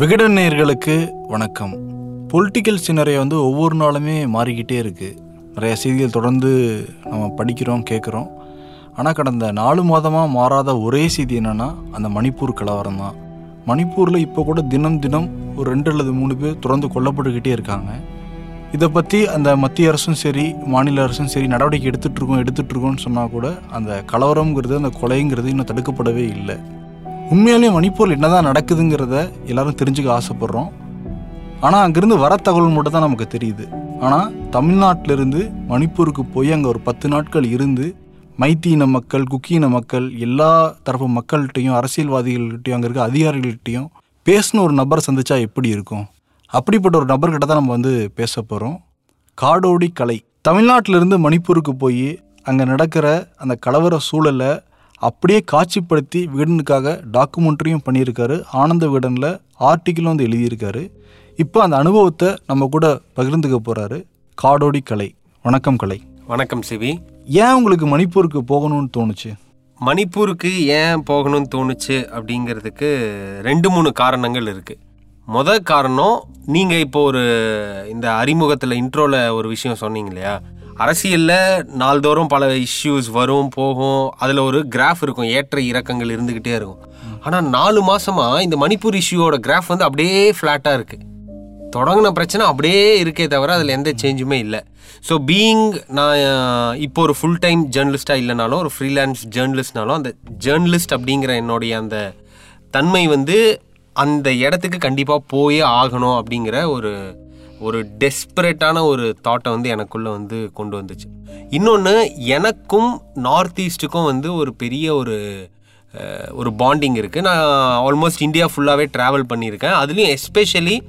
விகடன் நேர்களுக்கு வணக்கம். பொலிட்டிக்கல் சினரையை வந்து ஒவ்வொரு நாளுமே மாறிக்கிட்டே இருக்குது நிறைய செய்திகள் தொடர்ந்து நம்ம படிக்கிறோம் கேட்குறோம். ஆனால் கடந்த நாலு மாதமாக மாறாத ஒரே செய்தி என்னென்னா அந்த மணிப்பூர் கலவரம் தான். மணிப்பூரில் இப்போ கூட தினம் தினம் ஒரு ரெண்டு அல்லது மூணு பேர் தொடர்ந்து கொல்லப்பட்டுக்கிட்டே இருக்காங்க. இதை பற்றி அந்த மத்திய அரசும் சரி மாநில அரசும் சரி நடவடிக்கை எடுத்துகிட்ருக்கோம் எடுத்துகிட்ருக்கோன்னு சொன்னால் கூட அந்த கலவரங்கிறது அந்த கொலைங்கிறது இன்னும் தடுக்கப்படவே இல்லை. உண்மையாலேயே மணிப்பூரில் என்ன தான் நடக்குதுங்கிறத எல்லாரும் தெரிஞ்சுக்க ஆசைப்படுறோம். ஆனால் அங்கேருந்து வர தகவல் மட்டும் தான் நமக்கு தெரியுது. ஆனால் தமிழ்நாட்டிலிருந்து மணிப்பூருக்கு போய் அங்கே ஒரு பத்து நாட்கள் இருந்து மைத்தி இன மக்கள் குக்கீன மக்கள் எல்லா தரப்பு மக்கள்கிட்டையும் அரசியல்வாதிகள்கிட்டையும் அங்கே இருக்க அதிகாரிகள்கிட்டையும் பேசின ஒரு நபரை சந்திச்சா எப்படி இருக்கும்? அப்படிப்பட்ட ஒரு நபர்கிட்ட தான் நம்ம வந்து பேச போகிறோம் காடோடி கலை. தமிழ்நாட்டிலிருந்து மணிப்பூருக்கு போய் அங்கே நடக்கிற அந்த கலவர சூழலை அப்படியே காட்சிப்படுத்தி விகடனுக்காக டாக்குமெண்ட்ரியும் பண்ணியிருக்காரு. ஆனந்த விகடனில் ஆர்டிக்கிளும் வந்து எழுதியிருக்காரு. இப்போ அந்த அனுபவத்தை நம்ம கூட பகிர்ந்துக்க போகிறாரு காடோடி கலை. வணக்கம் கலை. வணக்கம் சிவி ஏன் உங்களுக்கு மணிப்பூருக்கு போகணும்னு தோணுச்சு? மணிப்பூருக்கு ஏன் போகணும்னு தோணுச்சு அப்படிங்கிறதுக்கு ரெண்டு மூணு காரணங்கள் இருக்குது முத காரணம் நீங்கள் இப்போ ஒரு இந்த அறிமுகத்தில் இன்ட்ரோவில் ஒரு விஷயம் சொன்னீங்க இல்லையா? அரசியலில் நாள்தோறும் பல இஷ்யூஸ் வரும் போகும். அதில் ஒரு கிராஃப் இருக்கும். ஏற்ற இறக்கங்கள் இருந்துக்கிட்டே இருக்கும். ஆனால் நாலு மாதமாக இந்த மணிப்பூர் இஷ்யூவோட கிராஃப் வந்து அப்படியே ஃப்ளாட்டாக இருக்குது தொடங்கின பிரச்சனை அப்படியே இருக்கே தவிர அதில் எந்த சேஞ்சுமே இல்லை. ஸோ பீயிங் நான் இப்போ ஒரு ஃபுல் டைம் ஜேர்னலிஸ்ட்டாக இல்லைனாலும் ஒரு ஃப்ரீலான்ஸ் ஜேர்னலிஸ்ட்னாலும் அந்த ஜேர்னலிஸ்ட் அப்படிங்கிற என்னுடைய அந்த தன்மை வந்து அந்த இடத்துக்கு கண்டிப்பாக போயே ஆகணும் அப்படிங்கிற ஒரு ஒரு டெஸ்பரேட்டான ஒரு தாட்டை வந்து எனக்குள்ளே வந்து கொண்டு வந்துச்சு. இன்னொன்று எனக்கும் நார்த் ஈஸ்ட்டுக்கும் வந்து ஒரு பெரிய ஒரு ஒரு பாண்டிங் இருக்குது நான் ஆல்மோஸ்ட் இந்தியா ஃபுல்லாகவே ட்ராவல் பண்ணியிருக்கேன். அதுலேயும் எஸ்பெஷலி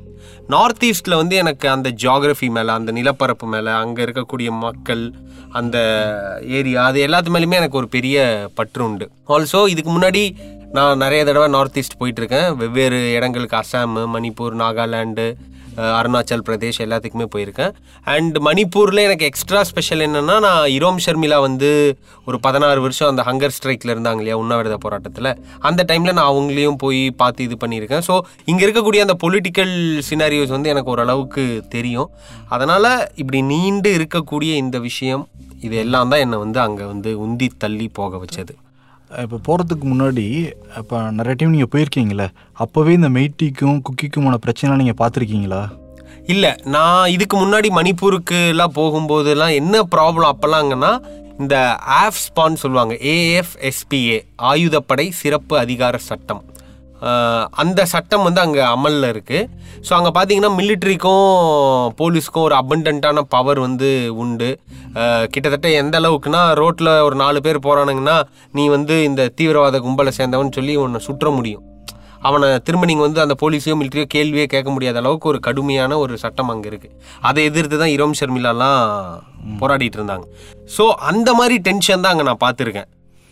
நார்த் ஈஸ்டில் வந்து எனக்கு அந்த ஜியாகிரஃபி மேலே அந்த நிலப்பரப்பு மேலே அங்கே இருக்கக்கூடிய மக்கள் அந்த ஏரியா அது எல்லாத்து மேலேயுமே எனக்கு ஒரு பெரிய பற்று உண்டு. ஆல்சோ இதுக்கு முன்னாடி நான் நிறைய தடவை நார்த் ஈஸ்ட் போயிட்டுருக்கேன் வெவ்வேறு இடங்களுக்கு அசாம் மணிப்பூர் நாகாலாண்டு அருணாச்சல் பிரதேஷ் எல்லாத்துக்குமே போயிருக்கேன். அண்ட் மணிப்பூரில் எனக்கு எக்ஸ்ட்ரா ஸ்பெஷல் என்னென்னா நான் இரோம் ஷர்மிளா வந்து ஒரு பதினாறு வருஷம் அந்த ஹங்கர் ஸ்ட்ரைக்கில் இருந்தாங்க இல்லையா உண்ணாவிரத போராட்டத்தில். அந்த டைமில் நான் அவங்களையும் போய் பார்த்து இது பண்ணியிருக்கேன். ஸோ இங்கே இருக்கக்கூடிய அந்த பொலிட்டிக்கல் சினாரியோஸ் வந்து எனக்கு ஓரளவுக்கு தெரியும். அதனால் இப்படி நீண்டு இருக்கக்கூடிய இந்த விஷயம் இது எல்லாம் தான் என்னை வந்து அங்கே வந்து உந்தி தள்ளி போக வச்சது. இப்போ போகிறதுக்கு முன்னாடி இப்போ நிறைய டைம் நீங்கள் போயிருக்கீங்களே அப்போவே இந்த மெய்ட்டிக்கும் குக்கிக்குமான பிரச்சனை நீங்கள் பார்த்துருக்கீங்களா? இல்லை நான் இதுக்கு முன்னாடி மணிப்பூருக்குலாம் போகும்போதெல்லாம் என்ன ப்ராப்ளம் அப்போலாங்கன்னா இந்த ஆஃப்ஸ்பான்னு சொல்லுவாங்க. ஏஎஃப்எஸ்பிஏ ஆயுதப்படை சிறப்பு அதிகார சட்டம். அந்த சட்டம் வந்து அங்கே அமலில் இருக்குது ஸோ அங்கே பார்த்தீங்கன்னா மிலிட்ரிக்கும் போலீஸ்க்கும் ஒரு அபண்டன்ட்டான பவர் வந்து உண்டு. கிட்டத்தட்ட எந்த அளவுக்குன்னா ரோட்டில் ஒரு நாலு பேர் போகிறானுங்கன்னா நீ வந்து இந்த தீவிரவாத கும்பலை சேர்ந்தவன் சொல்லி உன்னை சுற்ற முடியும். அவனை திரும்ப நீங்கள் வந்து அந்த போலீஸையோ மிலிட்ரியோ கேள்வியே கேட்க முடியாத அளவுக்கு ஒரு கடுமையான ஒரு சட்டம் அங்கே இருக்குது அதை எதிர்த்து தான் இரோம் ஷர்மிலாலாம் போராடிட்டு இருந்தாங்க. ஸோ அந்த மாதிரி டென்ஷன் தான் அங்கே நான் பார்த்துருக்கேன்.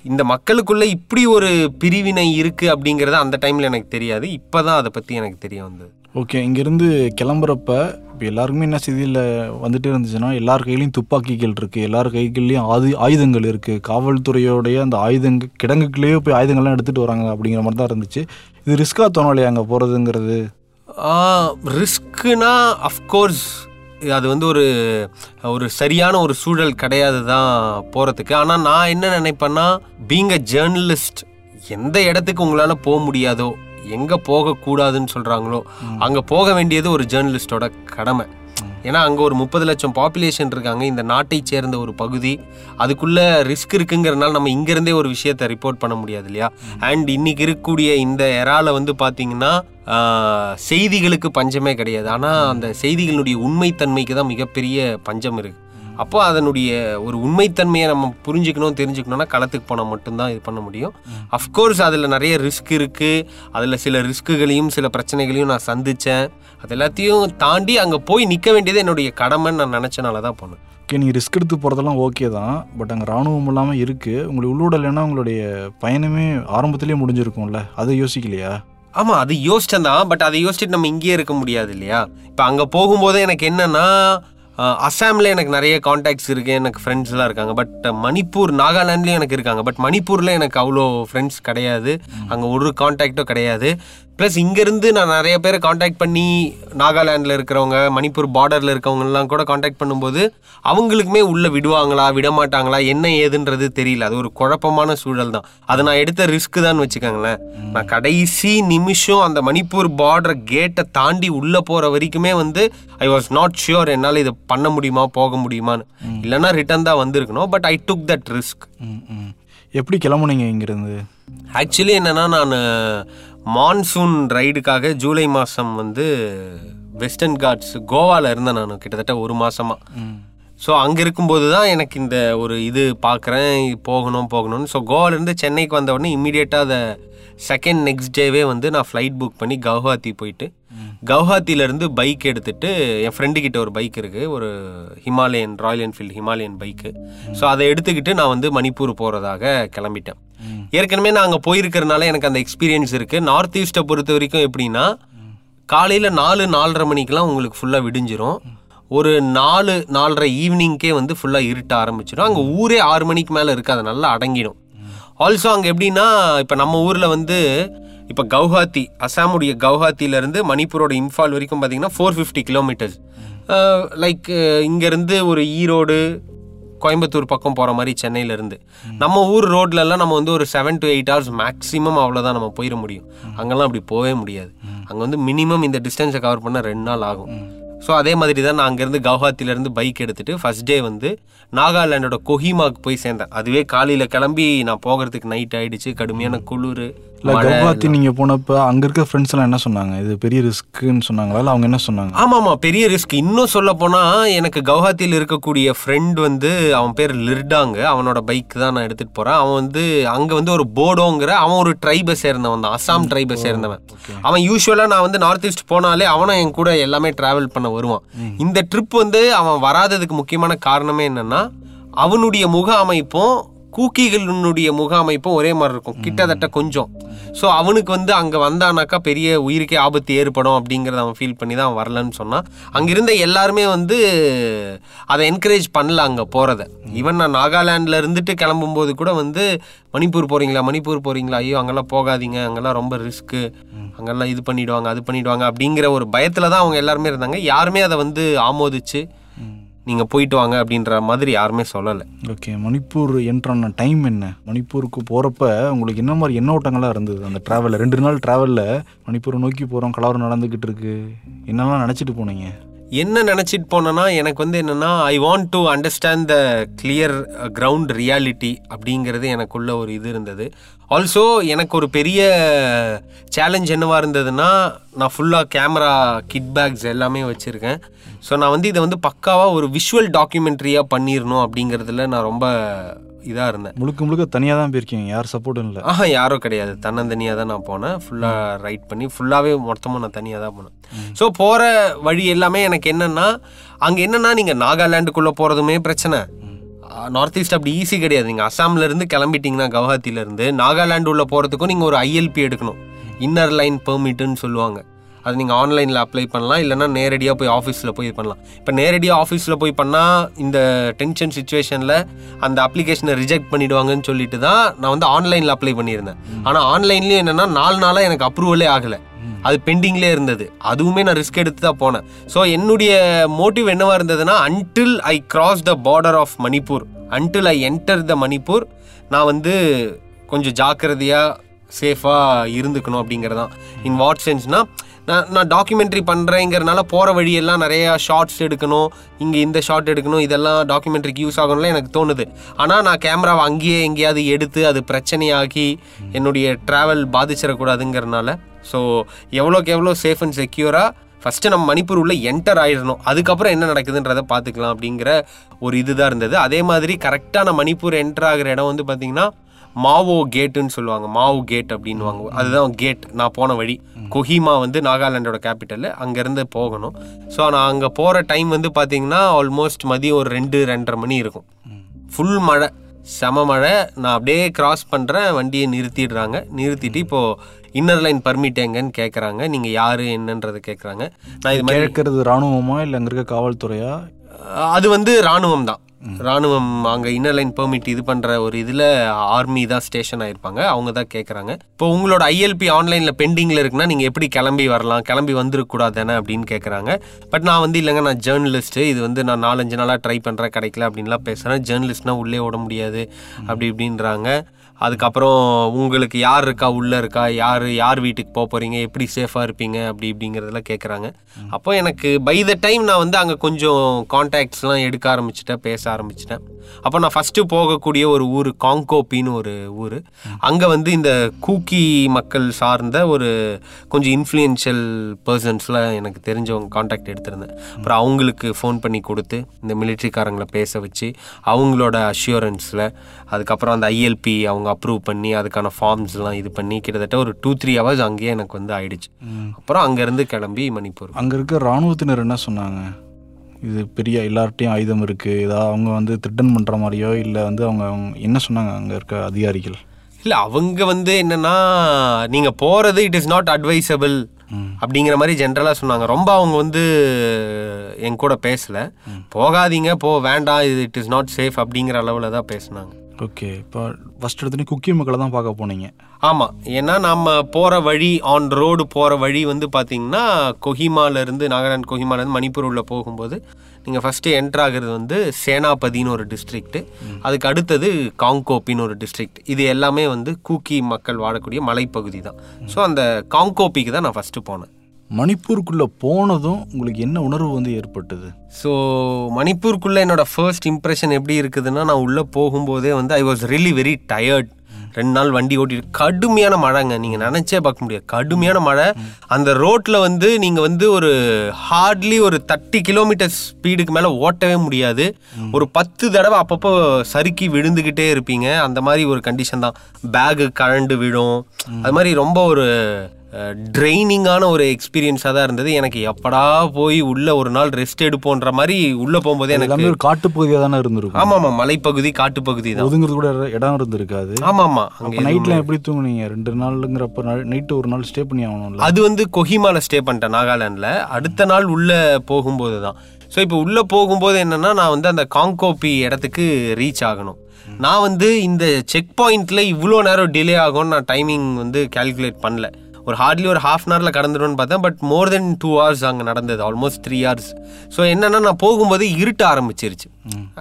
இந்த மக்களுக்குள்ள இப்படி ஒரு பிரிவினை இருக்குது அப்படிங்கிறது அந்த டைமில் எனக்கு தெரியாது. இப்போ தான் அதை பற்றி எனக்கு தெரிய வந்தது. ஓகே இங்கேருந்து கிளம்புறப்ப இப்போ எல்லாருக்குமே என்ன செய்தியில் வந்துட்டே இருந்துச்சுன்னா எல்லார் கையிலையும் துப்பாக்கிகள் இருக்குது எல்லார் கைகள்லையும் ஆதி ஆயுதங்கள் இருக்குது காவல்துறையோடைய அந்த ஆயுதங்க கிடங்குக்குள்ளேயே போய் ஆயுதங்கள்லாம் எடுத்துகிட்டு வராங்க அப்படிங்கிற மாதிரி தான் இருந்துச்சு. இது ரிஸ்க்காக தோணும் இல்லையா அங்கே போகிறதுங்கிறது ரிஸ்க்குனா அஃப்கோர்ஸ் அது வந்து ஒரு ஒரு சரியான ஒரு சூழல் கிடையாது தான் போகிறதுக்கு ஆனால் நான் என்ன நினைப்பேன்னா பீங் அ ஜேர்னலிஸ்ட் எந்த இடத்துக்கு உங்களால் போக முடியாதோ எங்கே போகக்கூடாதுன்னு சொல்கிறாங்களோ அங்கே போக வேண்டியது ஒரு ஜேர்னலிஸ்டோட கடமை. ஏன்னா அங்கே ஒரு முப்பது லட்சம் பாப்புலேஷன் இருக்காங்க. இந்த நாட்டை சேர்ந்த ஒரு பகுதி. அதுக்குள்ளே ரிஸ்க் இருக்குங்கிறனால நம்ம இங்கேருந்தே ஒரு விஷயத்தை ரிப்போர்ட் பண்ண முடியாது இல்லையா? அண்ட் இன்னைக்கு இருக்கக்கூடிய இந்த எறால வந்து பார்த்தீங்கன்னா செய்திகளுக்கு பஞ்சமே கிடையாது. ஆனால் அந்த செய்திகளுடைய உண்மைத்தன்மைக்கு தான் மிகப்பெரிய பஞ்சம் இருக்குது அப்போ அதனுடைய ஒரு உண்மைத்தன்மையை நம்ம புரிஞ்சுக்கணும் தெரிஞ்சுக்கணும்னா களத்துக்கு போனால் மட்டும்தான் இது பண்ண முடியும். அஃப்கோர்ஸ் அதில் நிறைய ரிஸ்க் இருக்குது அதில் சில ரிஸ்க்குகளையும் சில பிரச்சனைகளையும் நான் சந்தித்தேன் அது எல்லாத்தையும் தாண்டி அங்கே போய் நிற்க வேண்டியது என்னுடைய கடமைன்னு நான் நினச்சனால தான் போனேன். ஓகே நீங்கள் ரிஸ்க் எடுத்து போகிறதெல்லாம் ஓகே தான். பட் அங்கே ராணுவம் இல்லாமல் இருக்குது உங்களுக்கு உள்ளூடலைன்னா உங்களுடைய பயணமே ஆரம்பத்திலேயே முடிஞ்சிருக்கும்ல. அதை யோசிக்கலையா? ஆமாம் அது யோசிச்சேன் தான். பட் அதை யோசிச்சுட்டு நம்ம இங்கேயே இருக்க முடியாது இல்லையா? இப்போ அங்கே போகும்போதே எனக்கு என்னன்னா அஸ்ஸாம்ல எனக்கு நிறைய காண்டாக்ட்ஸ் இருக்கு எனக்கு ஃப்ரெண்ட்ஸ்லாம் இருக்காங்க. பட் மணிப்பூர் நாகாலாண்ட்லேயும் எனக்கு இருக்காங்க. பட் மணிப்பூரில் எனக்கு அவ்வளோ ஃப்ரெண்ட்ஸ் கிடையாது. அங்கே ஒரு காண்டாக்டும் கிடையாது. ப்ளஸ் இங்கேருந்து நான் நிறைய பேரை காண்டாக்ட் பண்ணி நாகாலாண்டில் இருக்கிறவங்க மணிப்பூர் பார்டரில் இருக்கவங்கலாம் கூட காண்டாக்ட் பண்ணும்போது அவங்களுக்குமே உள்ளே விடுவாங்களா விட மாட்டாங்களா என்ன ஏதுன்றது தெரியல. அது ஒரு குழப்பமான சூழல் தான். அதை நான் எடுத்த ரிஸ்க் தான் வச்சுக்கோங்களேன். நான் கடைசி நிமிஷம் அந்த மணிப்பூர் பார்டர் கேட்டை தாண்டி உள்ளே போகிற வரைக்குமே வந்து ஐ வாஸ் நாட் ஷியோர் என்னால் இதை பண்ண முடியுமா போக முடியுமான்னு. இல்லைன்னா ரிட்டன் தான் வந்திருக்கணும் but I took that risk எப்படி கிளம்புனீங்க இங்கேருந்து? ஆக்சுவலி என்னன்னா நான் மான்சூன் ரைடுக்காக ஜூலை மாதம் வந்து வெஸ்டர்ன் காட்ஸ் கோவாவில் இருந்தேன் நான் கிட்டத்தட்ட ஒரு மாதமாக ஸோ அங்கே இருக்கும்போது தான் எனக்கு இந்த ஒரு இது பார்க்குறேன் போகணும் போகணும்னு. ஸோ கோவாலேருந்து சென்னைக்கு வந்த உடனே இம்மிடியேட்டாக அதை செகண்ட் நெக்ஸ்ட் டேவே வந்து நான் ஃப்ளைட் புக் பண்ணி கவுஹாத்தி போயிட்டு கவுஹாத்திலேருந்து பைக் எடுத்துட்டு என் ஃப்ரெண்டுக்கிட்ட ஒரு பைக் இருக்குது ஒரு Himalayan Royal Enfield Himalayan bike so அதை எடுத்துக்கிட்டு நான் வந்து மணிப்பூர் போகிறதாக கிளம்பிட்டேன். ஏற்கனவே நான் அங்கே போயிருக்கிறனால எனக்கு அந்த எக்ஸ்பீரியன்ஸ் இருக்குது நார்த் ஈஸ்ட்டை பொறுத்த வரைக்கும் எப்படின்னா காலையில் நாலு நாலரை மணிக்கெலாம் உங்களுக்கு ஃபுல்லாக விடிஞ்சிரும். ஒரு நாலு நாலரை ஈவினிங்க்கே வந்து ஃபுல்லாக இருட்ட ஆரம்பிச்சிடும் அங்கே ஊரே ஆறு மணிக்கு மேலே இருக்காது நல்லா அடங்கிடும். ஆல்சோ அங்கே எப்படின்னா இப்போ நம்ம ஊரில் வந்து இப்போ கவுஹாத்தி அசாமுடைய கவுஹாத்தியிலேருந்து மணிப்பூரோட இம்ஃபால் வரைக்கும் பார்த்தீங்கன்னா ஃபோர் ஃபிஃப்டி கிலோமீட்டர்ஸ் லைக் இங்கேருந்து ஒரு ஈரோடு கோயம்புத்தூர் பக்கம் போகிற மாதிரி சென்னையிலேருந்து. நம்ம ஊர் ரோட்லலாம் நம்ம வந்து ஒரு seven to eight hours maximum அவ்வளோதான் நம்ம போயிட முடியும். அங்கெல்லாம் அப்படி போகவே முடியாது. அங்கே வந்து மினிமம் இந்த டிஸ்டன்ஸை கவர் பண்ண ரெண்டு நாள் ஆகும். ஸோ அதே மாதிரி தான் நான் அங்கேருந்து கவுஹாத்திலேருந்து பைக் எடுத்துகிட்டு ஃபர்ஸ்ட் டே வந்து நாகாலாண்டோட கொஹிமாவுக்கு போய் சேர்ந்தேன். அதுவே காலையில் கிளம்பி நான் போகிறதுக்கு நைட் ஆகிடுச்சு கடுமையான குளிர். இல்லை கவுஹாத்தி நீங்கள் போனப்போ அங்கே இருக்க ஃப்ரெண்ட்ஸ் எல்லாம் என்ன சொன்னாங்க? இது பெரிய ரிஸ்க்குன்னு சொன்னாங்களா? இல்லை அவங்க என்ன சொன்னாங்க? ஆமாம் ஆமாம் பெரிய ரிஸ்க் இன்னும் சொல்ல போனால் எனக்கு கவுஹாத்தியில் இருக்கக்கூடிய ஃப்ரெண்ட் வந்து அவன் பேர் லிர்டாங்க. அவனோட பைக் தான் நான் எடுத்துகிட்டு போகிறேன் அவன் வந்து அங்கே வந்து ஒரு போடோங்கிற அவன் ஒரு ட்ரைபை சேர்ந்தவன் தான். அசாம் ட்ரைபை சேர்ந்தவன். அவன் யூஸ்வலாக நான் வந்து நார்த் ஈஸ்ட் போனாலே அவனும் என் கூட எல்லாமே ட்ராவல் பண்ண வருவான். இந்த ட்ரிப் வந்து அவன் வராததுக்கு முக்கியமான காரணமே என்னன்னா அவனுடைய முக அமைப்பும் கூக்கிகளுடைய முக அமைப்பும் ஒரே மாதிரி இருக்கும். கிட்டத்தட்ட கொஞ்சம். ஸோ அவனுக்கு வந்து அங்கே வந்தானாக்கா பெரிய உயிருக்கே ஆபத்து ஏற்படும் அப்படிங்கிறத அவன் ஃபீல் பண்ணி தான் அவன் வரலன்னு சொன்னான். அங்கே இருந்த எல்லாருமே வந்து அதை என்கரேஜ் பண்ணல அங்கே போகிறத ஈவன் நான் நாகாலாண்டில் இருந்துட்டு கிளம்பும்போது கூட வந்து மணிப்பூர் போகிறீங்களா மணிப்பூர் போகிறீங்களா ஐயோ அங்கெல்லாம் போகாதீங்க. அங்கெல்லாம் ரொம்ப ரிஸ்க்கு அங்கெல்லாம் இது பண்ணிடுவாங்க அது பண்ணிடுவாங்க அப்படிங்கிற ஒரு பயத்தில் தான் அவங்க எல்லாருமே இருந்தாங்க. யாருமே அதை வந்து ஆமோதிச்சு நீங்கள் போயிட்டு வாங்க அப்படின்ற மாதிரி யாருமே சொல்லலை. ஓகே மணிப்பூர் என்ட்ரான டைம் என்ன? மணிப்பூருக்கு போகிறப்ப உங்களுக்கு என்ன மாதிரி என்ன ஓட்டங்களாக இருந்தது? அந்த ட்ராவலில் ரெண்டு நாள் ட்ராவலில் மணிப்பூரை நோக்கி போகிறோம் கலவரம் நடந்துக்கிட்டு இருக்கு. என்னெல்லாம் நினச்சிட்டு போனீங்க? என்ன நினச்சிட்டு போனேன்னா எனக்கு வந்து என்னென்னா I want to understand the clear ground reality அப்படிங்கிறது எனக்குள்ள ஒரு இது இருந்தது. ஆல்சோ எனக்கு ஒரு பெரிய சேலஞ்ச் என்னவா இருந்ததுன்னா நான் ஃபுல்லாக கேமரா கிட் பேக்ஸ் எல்லாமே வச்சுருக்கேன். ஸோ நான் வந்து இதை வந்து பக்காவாக ஒரு விஷுவல் டாக்குமெண்ட்ரியாக பண்ணிடணும் அப்படிங்கிறதுல நான் ரொம்ப இதாக இருந்தேன். முழுக்க முழுக்க தனியாக தான் போயிருக்கீங்க. யார் சப்போர்ட்டும் இல்லை. ஆஹா யாரும் கிடையாது. தன்னந்தனியாக தான் நான் போனேன். ஃபுல்லாக ரைட் பண்ணி ஃபுல்லாகவே மொத்தமாக நான் தனியாக தான் போனேன். ஸோ போகிற வழி எல்லாமே எனக்கு என்னென்னா அங்கே என்னென்னா நீங்கள் நாகாலாண்டுக்குள்ளே போகிறதுமே பிரச்சனை. நார்த் ஈஸ்ட் அப்படி ஈஸி கிடையாது. நீங்கள் அசாம்லேருந்து கிளம்பிட்டீங்கன்னா கவுஹாத்திலேருந்து நாகாலாண்டு உள்ள போகிறதுக்கும் நீங்கள் ஒரு ஐஎல்பி எடுக்கணும். இன்னர் லைன் பெர்மிட்டுன்னு சொல்லுவாங்க. அது நீங்கள் ஆன்லைனில் அப்ளை பண்ணலாம். இல்லைன்னா நேரடியாக போய் ஆஃபீஸில் போய் இது பண்ணலாம். இப்போ நேரடியாக ஆஃபீஸில் போய் பண்ணால் இந்த டென்ஷன் சுச்சுவேஷனில் அந்த அப்ளிகேஷனை ரிஜெக்ட் பண்ணிடுவாங்கன்னு சொல்லிட்டு தான் நான் வந்து ஆன்லைனில் அப்ளை பண்ணியிருந்தேன். ஆனால் ஆன்லைன்லேயும் என்னென்னா நாலு நாளாக எனக்கு அப்ரூவலே ஆகலை. அது பெண்டிங்லேயே இருந்தது. அதுவுமே நான் ரிஸ்க் எடுத்து தான் போனேன். ஸோ என்னுடைய மோட்டிவ் என்னவா இருந்ததுன்னா until I cross the border of Manipur until I enter the Manipur நான் வந்து கொஞ்சம் ஜாக்கிரதையாக சேஃபாக இருந்துக்கணும் அப்படிங்கிறதான் இன் வாட் சென்ஸ்னா நான் நான் டாக்குமெண்ட்ரி பண்ணுறேங்கிறனால போகிற வழியெல்லாம் நிறையா ஷார்ட்ஸ் எடுக்கணும். இங்கே இந்த ஷார்ட் எடுக்கணும். இதெல்லாம் டாக்குமெண்ட்ரிக்கு யூஸ் ஆகணும்லாம் எனக்கு தோணுது. ஆனால் நான் கேமராவை அங்கேயே எங்கேயாவது எடுத்து அது பிரச்சனையாகி என்னுடைய ட்ராவல் பாதிச்சிடக்கூடாதுங்கிறனால ஸோ எவ்வளோக்கு எவ்வளோ சேஃப் அண்ட் செக்யூராக ஃபஸ்ட்டு நம்ம மணிப்பூர் உள்ளே என்டர் ஆயிடணும். அதுக்கப்புறம் என்ன நடக்குதுன்றதை பார்த்துக்கலாம் அப்படிங்கிற ஒரு இதுதான் இருந்தது. அதே மாதிரி கரெக்டாக நான் மணிப்பூர் என்டர் ஆகிற இடம் வந்து பார்த்திங்கன்னா மாவோ கேட்டுன்னு சொல்லுவாங்க. மாவோ கேட் அப்படின்வாங்க அதுதான் கேட். நான் போன வழி. கொஹிமா வந்து நாகாலாண்டோட கேபிட்டல். அங்கேருந்து போகணும். ஸோ நான் அங்கே போகிற டைம் வந்து பார்த்தீங்கன்னா ஆல்மோஸ்ட் மதியம் ஒரு ரெண்டு ரெண்டரை மணி இருக்கும். ஃபுல் மழை. செம மழை. நான் அப்படியே கிராஸ் பண்ணுறேன் வண்டியை நிறுத்திடுறாங்க. நிறுத்திட்டு இப்போது இன்னர் லைன் பர்மிட் எங்கன்னு கேட்குறாங்க நீங்கள் யார் என்னன்றதை கேட்குறாங்க நான் இது மாதிரி கேட்கறது ராணுவமா? இல்லை அங்கே இருக்க காவல்துறையா? அது வந்து ராணுவம் தான் ராணுவம் அங்கே இன்னர் லைன் பெர்மிட் இது பண்ணுற ஒரு இதில் ஆர்மி தான் ஸ்டேஷன் ஆயிருப்பாங்க. அவங்க தான் கேட்குறாங்க இப்போ உங்களோட ஐஎல்பி ஆன்லைனில் பெண்டிங்கில் இருக்குன்னா நீங்கள் எப்படி கிளம்பி வரலாம்? கிளம்பி வந்துருக்கூடாதானே அப்படின்னு கேட்குறாங்க பட் நான் வந்து இல்லைங்க நான் ஜேர்னலிஸ்ட்டு இது வந்து நான் நாலஞ்சு நாளாக ட்ரை பண்ணுறேன் கிடைக்கல அப்படின்லாம் பேசுகிறேன் ஜேர்னலிஸ்ட்னால் உள்ளே ஓட முடியாது. அப்படி இப்படின்றாங்க. அதுக்கப்புறம் உங்களுக்கு யார் இருக்கா உள்ளே இருக்கா யார் யார் வீட்டுக்கு போக போகிறீங்க எப்படி சேஃபாக இருப்பீங்க அப்படி இப்படிங்கிறதெல்லாம் கேட்குறாங்க அப்போ எனக்கு பை த டைம் நான் வந்து அங்கே கொஞ்சம் கான்டாக்ட்ஸ்லாம் எடுக்க ஆரம்பிச்சிட்டேன் பேச ஆரம்பிச்சிட்டேன். அப்போ நான் ஃபஸ்ட்டு போகக்கூடிய ஒரு ஊர் காங்கோப்பின்னு ஒரு ஊர். அங்கே வந்து இந்த கூக்கி மக்கள் சார்ந்த ஒரு கொஞ்சம் இன்ஃப்ளூயன்ஷியல் பர்சன்ஸ்லாம் எனக்கு தெரிஞ்சவங்க காண்டாக்ட் எடுத்திருந்தேன். அப்புறம் அவங்களுக்கு ஃபோன் பண்ணி கொடுத்து இந்த மிலிட்ரிக்காரங்களை பேச வச்சு அவங்களோட அஷ்யூரன்ஸில் அதுக்கப்புறம் அந்த ஐஎல்பி அவங்க அப்ரூவ் பண்ணி அதுக்கான ஃபார்ம்ஸ்லாம் இது பண்ணி கிட்டத்தட்ட ஒரு டூ த்ரீ ஹவர்ஸ் அங்கேயே எனக்கு வந்து ஆயிடுச்சு. அப்புறம் அங்கேருந்து கிளம்பி மணிப்பூர். அங்கே இருக்க இராணுவத்தினர் என்ன சொன்னாங்க? இது பெரிய எல்லார்ட்டையும் ஆயுதம் இருக்குது ஏதாவது அவங்க வந்து த்ரிட்டன் பண்ணுற மாதிரியோ இல்லை வந்து அவங்க அவங்க என்ன சொன்னாங்க அங்கே இருக்க அதிகாரிகள்? இல்லை அவங்க வந்து என்னன்னா நீங்கள் போகிறது இட் இஸ் நாட் அட்வைசபிள் அப்படிங்கிற மாதிரி ஜென்ரலாக சொன்னாங்க. ரொம்ப அவங்க வந்து என் கூட பேசல. போகாதீங்க போ வேண்டாம் இது இட் இஸ் நாட் சேஃப் அப்படிங்கிற அளவில் தான் பேசுனாங்க. ஓகே இப்போ ஃபஸ்ட் எடுத்துனே குக்கி மக்களை தான் பார்க்க போனீங்க. ஆமாம் ஏன்னா நம்ம போகிற வழி ஆன் ரோடு போகிற வழி வந்து பார்த்தீங்கன்னா கொஹிமாலேருந்து நாகாலாந்து கொஹிமாலேருந்து மணிப்பூர் உள்ள போகும்போது நீங்கள் ஃபஸ்ட்டு என்ட்ரு ஆகிறது வந்து சேனாபதின்னு ஒரு டிஸ்ட்ரிக்ட் அதுக்கு அடுத்தது காங்கோப்பின்னு ஒரு டிஸ்ட்ரிக்ட் இது எல்லாமே வந்து கூக்கி மக்கள் வாழக்கூடிய மலைப்பகுதி தான். ஸோ அந்த காங்கோப்பிக்கு தான் நான் ஃபஸ்ட்டு போனேன். மணிப்பூருக்குள்ளே போனதும் உங்களுக்கு என்ன உணர்வு வந்து ஏற்பட்டது? ஸோ மணிப்பூருக்குள்ளே என்னோட ஃபர்ஸ்ட் இம்ப்ரெஷன் எப்படி இருக்குதுன்னா நான் உள்ளே போகும்போதே வந்து I was really very tired ரெண்டு நாள் வண்டி ஓட்டிட்டு கடுமையான மழைங்க. நீங்கள் நினச்சே பார்க்க முடியாது. கடுமையான மழை. அந்த ரோட்டில் வந்து நீங்கள் வந்து ஒரு ஹார்ட்லி ஒரு தேர்ட்டி கிலோமீட்டர் ஸ்பீடுக்கு மேலே ஓட்டவே முடியாது. ஒரு பத்து தடவை அப்பப்போ சறுக்கி விழுந்துக்கிட்டே இருப்பீங்க. அந்த மாதிரி ஒரு கண்டிஷன் தான். பேகு கழண்டு விழும். அது மாதிரி ரொம்ப ஒரு ட்ரைனிங்கான ஒரு எக்ஸ்பீரியன்ஸாக தான் இருந்தது. எனக்கு எப்படா போய் உள்ள ஒரு நாள் ரெஸ்ட் எடுப்போன்ற மாதிரி உள்ள போகும்போதே எனக்கு ஒரு காட்டுப்பகுதியாக தானே இருந்திருக்கும். ஆமா ஆமா மலைப்பகுதி காட்டுப்பகுதி தான். ஒதுங்கிறது கூட இடம் இருந்திருக்காது. ஆமா ஆமா அங்க நைட்ல எப்படி தூங்குனீங்க? ரெண்டு நாளுங்கிறப்ப நைட்டு ஒரு நாள் ஸ்டே பண்ணி ஆகணும்ல. அது வந்து கொஹிமால ஸ்டே பண்ணிட்டேன் நாகாலாண்டில் அடுத்த நாள் உள்ள போகும்போது தான். ஸோ இப்போ உள்ள போகும்போது என்னன்னா நான் வந்து அந்த காங்கோப்பி இடத்துக்கு ரீச் ஆகணும். நான் வந்து இந்த செக் பாயிண்ட்ல இவ்வளோ நேரம் டிலே ஆகும்னு நான் டைமிங் வந்து கால்குலேட் பண்ணல. ஒரு ஹார்ட்லி ஒரு ஹாஃப் அன் ஹவரில் கடந்துடும்னு பார்த்தேன். But more then two hours அங்கே நடந்தது. ஆல்மோஸ்ட் த்ரீ ஹவர்ஸ் ஸோ என்னன்னா நான் போகும்போது இருட்ட ஆரம்பிச்சிருச்சு.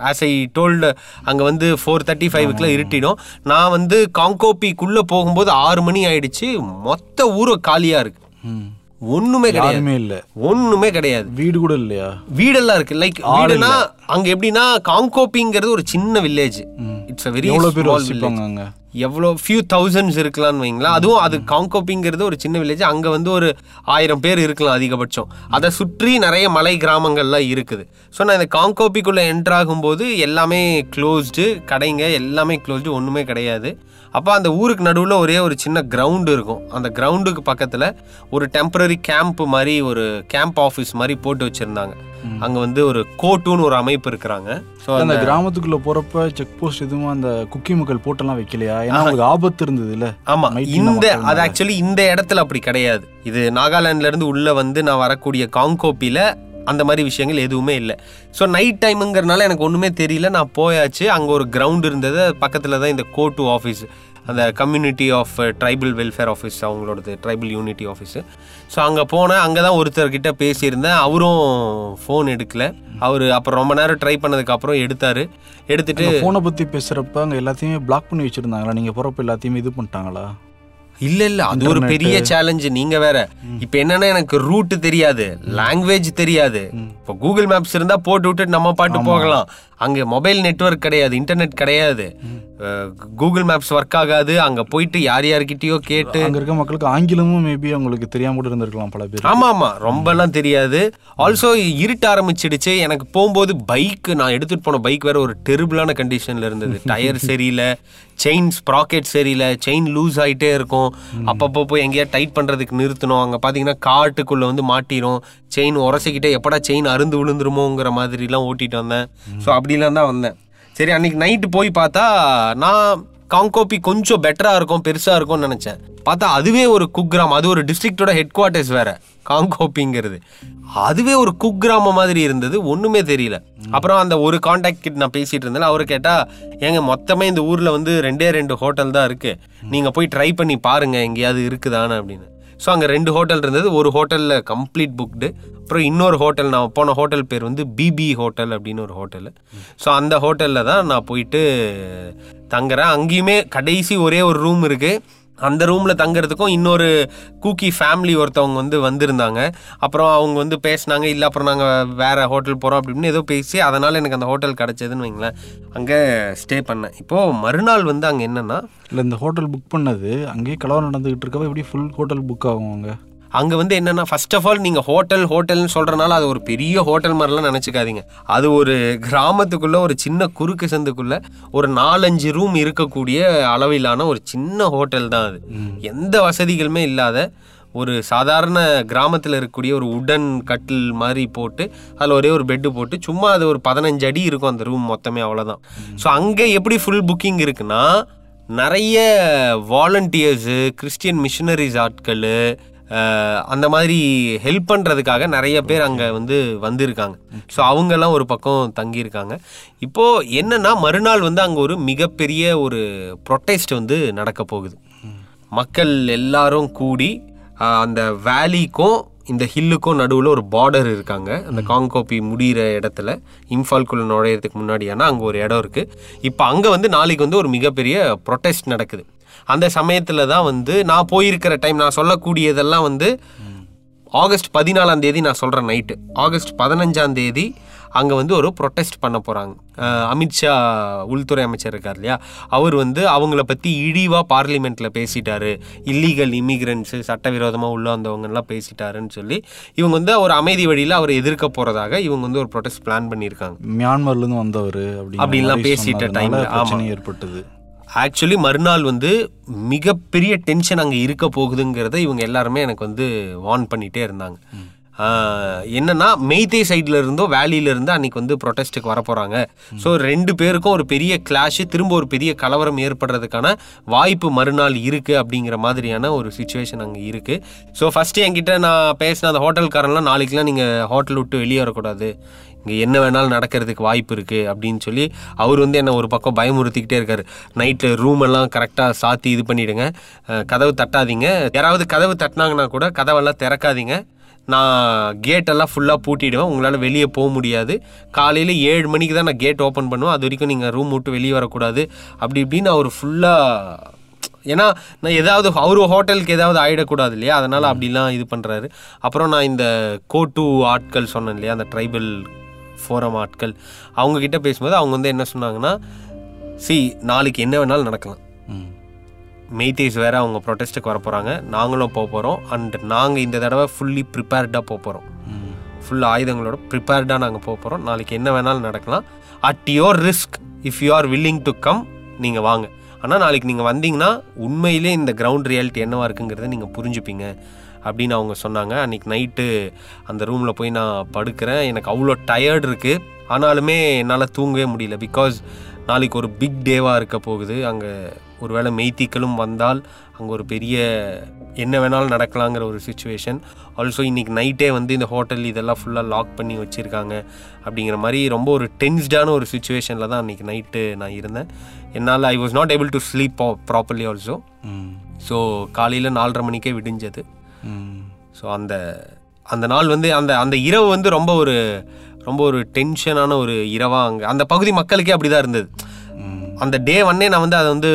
ஆஸ் ஐ டோல்டு அங்கே வந்து ஃபோர் தேர்ட்டி ஃபைவுக்குலாம் இருட்டிடும் நான் வந்து காங்கோப்பிக்குள்ளே போகும்போது ஆறு மணி ஆயிடுச்சு. மொத்த ஊரும் காலியாக இருக்கு. ம். ஒண்ணுமே கிடையாது. இல்லை. ஒண்ணுமே கிடையாது. வீடு கூட இல்லையா? வீடெல்லாம் இருக்கு. லைக் வீடுனா அங்க எப்படின்னா காங்கோப்பிங்கிறது ஒரு சின்ன வில்லேஜ் இட்ஸ் வெரி எவ்வளோ பேர் வசிப்பாங்க எவ்வளோ ஃபியூ தௌசண்ட்ஸ் இருக்கலாம்னு வைங்களேன். அதுவும் அது காங்கோப்பிங்கிறது ஒரு சின்ன வில்லேஜ் அங்கே வந்து ஒரு ஆயிரம் பேர் இருக்கலாம் அதிகபட்சம். அதை சுற்றி நிறைய மலை கிராமங்கள்லாம் இருக்குது. ஸோ நான் இந்த காங்கோப்பிக்குள்ளே என்ட்ரு ஆகும்போது எல்லாமே க்ளோஸ்டு கடைங்க எல்லாமே க்ளோஸ்டு ஒன்றுமே கிடையாது. அப்போ அந்த ஊருக்கு நடுவில் ஒரே ஒரு சின்ன கிரவுண்டு இருக்கும். அந்த கிரவுண்டுக்கு பக்கத்தில் ஒரு டெம்பரரி கேம்ப் மாதிரி ஒரு கேம்ப் ஆஃபீஸ் மாதிரி போட்டு வச்சுருந்தாங்க. அங்கே வந்து ஒரு கோட்டுன்னு ஒரு அமைப்பு இருக்கிறாங்க. ஸோ அந்த கிராமத்துக்குள்ள போறப்ப செக் போஸ்ட் எதுவும் அந்த குக்கி மக்கள் போட்டெல்லாம் வைக்கலையா? ஏன்னா அவங்களுக்கு ஆபத்து இருந்தது இல்ல? ஆமா Night இந்த அது ஆக்சுவலி இந்த இடத்துல அப்படி கிடையாது. இது நாகாலாந்துல இருந்து உள்ள வந்து நான் வரக்கூடிய காங்கோப்பில அந்த மாதிரி விஷயங்கள் எதுவுமே இல்லை. ஸோ நைட் டைமுங்கிறனால எனக்கு ஒன்றுமே தெரியல. நான் போயாச்சு. அங்கே ஒரு கிரவுண்ட் இருந்தது. பக்கத்தில் தான் இந்த கோட்டு ஆஃபீஸ் அந்த community of tribal welfare office அவங்களோடது tribal unity office so அங்கே போனேன். அங்கே தான் ஒருத்தர்கிட்ட பேசியிருந்தேன். அவரும் ஃபோன் எடுக்கல. அவர் அப்புறம் ரொம்ப நேரம் ட்ரை பண்ணதுக்கப்புறம் எடுத்தார். எடுத்துட்டு போனை பத்தி பேசுறப்ப அங்க எல்லாத்தையுமே பிளாக் பண்ணி வச்சிருந்தாங்களா? நீங்க போறப்ப எல்லாத்தையுமே இது பண்ணிட்டாங்களா? இல்ல இல்ல. அது ஒரு பெரிய சேலஞ்சு நீங்க வேற. இப்ப என்னன்னா எனக்கு ரூட் தெரியாது. லாங்குவேஜ் தெரியாது. இப்போ கூகுள் மேப்ஸ் இருந்தா போட்டு விட்டுட்டு நம்ம பாட்டு போகலாம். அங்க மொபைல் நெட்வொர்க் கிடையாது. இன்டர்நெட் கிடையாது. கூகுள் மேப்ஸ் ஒர்க் ஆகாது. அங்க போயிட்டு யார் யார்கிட்டயோ கேட்டு. அங்க இருக்க மக்களுக்கு ஆங்கிலமும் மேபி அவங்களுக்கு தெரியாம கூட இருந்திருக்கலாம் பல பேர். ஆமா ஆமா. ரொம்பலாம் தெரியாது. ஆல்சோ இருட்ட ஆரம்பிச்சிடுச்சு. எனக்கு போகும்போது பைக் நான் எடுத்துட்டு போன பைக் வேற ஒரு டெரிபிளான கண்டிஷன்ல இருந்தது. டயர் சரியில்லை செயின் ஸ்ப்ராக்கெட் சரியில்லை செயின் லூஸ் ஆயிட்டே இருக்கும். அப்பப்போ போய் எங்கேயா டைட் பண்றதுக்கு நிறுத்தணும். அங்க பாத்தீங்கன்னா காட்டுக்குள்ள வந்து மாட்டிரும். செயின் உரசிக்கிட்டே எப்படா செயின் அருந்து விழுந்துருமோங்கிற மாதிரிலாம் ஓட்டிட்டு வந்தேன். ஸோ அப்படிலாம் தான் வந்தேன். சரி அன்னைக்கு நைட்டு போய் பார்த்தா நான் காங்கோபி கொஞ்சம் பெட்டராக இருக்கும் பெருசாக இருக்கும்னு நினச்சேன். பார்த்தா அதுவே ஒரு குக்கிராமம் அது ஒரு டிஸ்ட்ரிக்டோட ஹெட் குவார்ட்டர்ஸ் வேற காங்கோப்பிங்கிறது அதுவே ஒரு குக்கிராமம் மாதிரி இருந்தது ஒன்றுமே தெரியல. அப்புறம் அந்த ஒரு காண்டாக்ட் கிட்ட நான் பேசிகிட்டு இருந்தேன் அவர் கேட்டால் ஏங்க மொத்தமே இந்த ஊரில் வந்து ரெண்டே ரெண்டு ஹோட்டல் தான் இருக்குது நீங்கள் போய் ட்ரை பண்ணி பாருங்கள் எங்கேயாவது இருக்குதான்னு அப்படின்னு. ஸோ அங்கே ரெண்டு ஹோட்டல் இருந்தது. ஒரு ஹோட்டலில் கம்ப்ளீட் புக்டு அப்புறம் இன்னொரு ஹோட்டல் நான் போன ஹோட்டல் பேர் வந்து பிபி ஹோட்டல் அப்படின்னு ஒரு ஹோட்டலு ஸோ அந்த ஹோட்டலில் தான் நான் போயிட்டு தங்குறேன். அங்கேயுமே கடைசி ஒரே ஒரு ரூம் இருக்குது அந்த ரூமில் தங்குறதுக்கும் இன்னொரு கூக்கி ஃபேமிலி ஒருத்தவங்க வந்து வந்திருந்தாங்க. அப்புறம் அவங்க வந்து பேசினாங்க இல்லை அப்புறம் நாங்கள் வேறு ஹோட்டல் போகிறோம் அப்படின்னு ஏதோ பேசி அதனால் எனக்கு அந்த ஹோட்டல் கிடச்சதுன்னு வைங்களேன். அங்கே ஸ்டே பண்ணேன். இப்போது மறுநாள் வந்து அங்கே என்னென்னா இல்லை இந்த ஹோட்டல் புக் பண்ணது அங்கேயே கலவரம் நடந்துக்கிட்டு இருக்கப்போ எப்படி ஃபுல் ஹோட்டல் புக் ஆகும் அங்கே? அங்கே வந்து என்னென்னா ஃபர்ஸ்ட் ஆஃப் ஆல் நீங்கள் ஹோட்டல் ஹோட்டல்னு சொல்கிறனால அது ஒரு பெரிய ஹோட்டல் மாதிரிலாம் நினச்சிக்காதீங்க. அது ஒரு கிராமத்துக்குள்ளே ஒரு சின்ன குறுக்கு சந்துக்குள்ளே ஒரு நாலஞ்சு ரூம் இருக்கக்கூடிய அளவிலான ஒரு சின்ன ஹோட்டல் தான் அது. எந்த வசதிகளுமே இல்லாத ஒரு சாதாரண கிராமத்தில் இருக்கக்கூடிய ஒரு உடன் கட்டில் மாதிரி போட்டு அதில் ஒரே ஒரு பெட்டு போட்டு சும்மா அது ஒரு பதினஞ்சு அடி இருக்கும் அந்த ரூம் மொத்தமே அவ்வளோதான் ஸோ அங்கே எப்படி ஃபுல் புக்கிங் இருக்குன்னா நிறைய வாலண்டியர்ஸு கிறிஸ்டியன் மிஷினரிஸ் ஆட்கள் அந்த மாதிரி ஹெல்ப் பண்ணுறதுக்காக நிறைய பேர் அங்கே வந்து வந்திருக்காங்க. ஸோ அவங்கெல்லாம் ஒரு பக்கம் தங்கியிருக்காங்க. இப்போது என்னன்னா மறுநாள் வந்து அங்கே ஒரு மிகப்பெரிய ஒரு ப்ரொட்டெஸ்ட் வந்து நடக்க போகுது. மக்கள் எல்லாரும் கூடி அந்த வேலிக்கும் இந்த ஹில்லுக்கும் நடுவில் ஒரு பார்டர் இருக்காங்க. அந்த காங்கோப்பி முடிகிற இடத்துல இம்ஃபால்குள்ள நுழையிறதுக்கு முன்னாடியான அங்கே ஒரு இடம் இருக்குது இப்போ அங்கே வந்து நாளைக்கு வந்து ஒரு மிகப்பெரிய ப்ரொட்டெஸ்ட் நடக்குது. அந்த சமயத்தில் தான் வந்து நான் போயிருக்கிற டைம் நான் சொல்லக்கூடியதெல்லாம் வந்து ஆகஸ்ட் பதினாலாம் தேதி நான் சொல்கிறேன் நைட்டு ஆகஸ்ட் பதினஞ்சாம் தேதி அங்கே வந்து ஒரு ப்ரொட்டெஸ்ட் பண்ண போகிறாங்க அமித்ஷா உள்துறை அமைச்சர் இருக்கார் இல்லையா? அவர் வந்து அவங்கள பற்றி இழிவாக பார்லிமெண்ட்டில் பேசிட்டாரு. இல்லீகல் இமிகிரண்ட்ஸு சட்டவிரோதமாக உள்ள வந்தவங்கலாம் பேசிட்டாருன்னு சொல்லி இவங்க வந்து ஒரு அமைதி வழியில் அவரை எதிர்க்க போகிறதாக இவங்க வந்து ஒரு ப்ரொட்டெஸ்ட் பிளான் பண்ணியிருக்காங்க. மியான்மர்லேருந்து வந்தவர் அப்படின்லாம் பேசிட்ட. பிரச்சனை ஏற்பட்டது. ஆக்சுவலி மறுநாள் வந்து மிகப்பெரிய டென்ஷன் அங்கே இருக்க போகுதுங்கிறத இவங்க எல்லாருமே எனக்கு வந்து வார்ன் பண்ணிகிட்டே இருந்தாங்க. என்னன்னா மெய்தே சைடில் இருந்தோ வேலியில இருந்து அன்னைக்கு வந்து ப்ரொட்டஸ்ட்டுக்கு வர போகிறாங்க ஸோ ரெண்டு பேருக்கும் ஒரு பெரிய கிளாஷு திரும்ப ஒரு பெரிய கலவரம் ஏற்படுறதுக்கான வாய்ப்பு மறுநாள் இருக்குது அப்படிங்கிற மாதிரியான ஒரு சுச்சுவேஷன் அங்கே இருக்குது ஸோ ஃபஸ்ட்டு என்கிட்ட நான் பேசின அந்த ஹோட்டல்காரன்லாம் நாளைக்கெலாம் நீங்கள் ஹோட்டல் விட்டு வெளியே வரக்கூடாது. இங்கே என்ன வேணாலும் நடக்கிறதுக்கு வாய்ப்பு இருக்குது அப்படின்னு சொல்லி அவர் வந்து என்னை ஒரு பக்கம் பயமுறுத்திக்கிட்டே இருக்காரு. நைட்டு ரூம் எல்லாம் கரெக்டாக சாத்தி இது பண்ணிவிடுங்க கதவு தட்டாதீங்க. யாராவது கதவு தட்டினாங்கன்னா கூட கதவெல்லாம் திறக்காதீங்க. நான் கேட்டெல்லாம் ஃபுல்லாக பூட்டிடுவேன். உங்களால் வெளியே போக முடியாது. காலையில் ஏழு மணிக்கு தான் நான் கேட் ஓப்பன் பண்ணுவேன். அது வரைக்கும் நீங்கள் ரூம் விட்டு வெளியே வரக்கூடாது. அப்படி இப்படின்னு அவர் ஃபுல்லாக ஏன்னா நான் ஏதாவது அவர் ஹோட்டலுக்கு ஏதாவது ஆயிடக்கூடாது இல்லையா? அதனால் அப்படிலாம் இது பண்ணுறாரு அப்புறம் நான் இந்த கோட்டு ஆட்கள் சொன்னேன் இல்லையா? அந்த ட்ரைபல் ஃபோரம் ஆட்கள் அவங்க கிட்ட பேசும்போது அவங்க வந்து என்ன சொன்னாங்கன்னா சி நாளைக்கு என்ன வேணாலும் நடக்கலாம். மெய்தேஸ் வேற அவங்க ப்ரொட்டஸ்ட்டுக்கு வர போகிறாங்க நாங்களும் போக போகிறோம் அண்ட் நாங்கள் இந்த தடவை ஃபுல்லி ப்ரிப்பேர்டாக போக போகிறோம் ஃபுல் ஆயுதங்களோட ப்ரிப்பேர்டாக நாங்கள் போக போகிறோம் நாளைக்கு என்ன வேணாலும் நடக்கலாம். At your risk if you are willing to come நீங்கள் வாங்க. ஆனால் நாளைக்கு நீங்கள் வந்தீங்கன்னா உண்மையிலே இந்த கிரவுண்ட் ரியாலிட்டி என்னவா இருக்குங்கிறத நீங்கள் புரிஞ்சுப்பீங்க. அப்படின்னு அவங்க சொன்னாங்க. அன்றைக்கி நைட்டு அந்த ரூமில் போய் நான் படுக்கிறேன். எனக்கு அவ்வளோ டயர்ட் இருக்குது ஆனாலுமே என்னால் தூங்கவே முடியல. பிகாஸ் நாளைக்கு ஒரு பிக் டேவாக இருக்க போகுது. அங்கே ஒருவேளை மெய்த்திக்களும் வந்தால் அங்கே ஒரு பெரிய என்ன வேணாலும் நடக்கலாங்கிற ஒரு சுச்சுவேஷன் ஆல்சோ இன்னைக்கு நைட்டே வந்து இந்த ஹோட்டல் இதெல்லாம் ஃபுல்லாக லாக் பண்ணி வச்சுருக்காங்க. அப்படிங்கிற மாதிரி ரொம்ப ஒரு டென்ஸ்டான ஒரு சுச்சுவேஷனில் தான் அன்றைக்கி நைட்டு நான் இருந்தேன். என்னால் I was not able to sleep properly also so காலையில் நாலரை மணிக்கே விடிஞ்சது. ஸோ அந்த அந்த நாள் வந்து அந்த அந்த இரவு வந்து ரொம்ப ஒரு ரொம்ப ஒரு டென்ஷனான ஒரு இரவாக அங்கே அந்த பகுதி மக்களுக்கே அப்படி தான் இருந்தது. அந்த டே ஒன்னே நான் வந்து அதை வந்து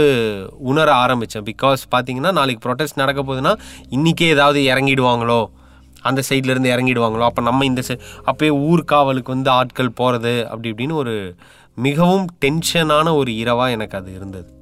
உணர ஆரம்பித்தேன் பிகாஸ் பார்த்தீங்கன்னா நாளைக்கு ப்ரொட்டஸ்ட் நடக்க போகுதுன்னா இன்றைக்கே ஏதாவது இறங்கிடுவாங்களோ? அந்த சைட்லேருந்து இறங்கிடுவாங்களோ? அப்போ நம்ம இந்த சை அப்போயே ஊர்காவலுக்கு வந்து ஆட்கள் போகிறது அப்படி இப்படின்னு ஒரு மிகவும் டென்ஷனான ஒரு இரவாக எனக்கு அது இருந்தது.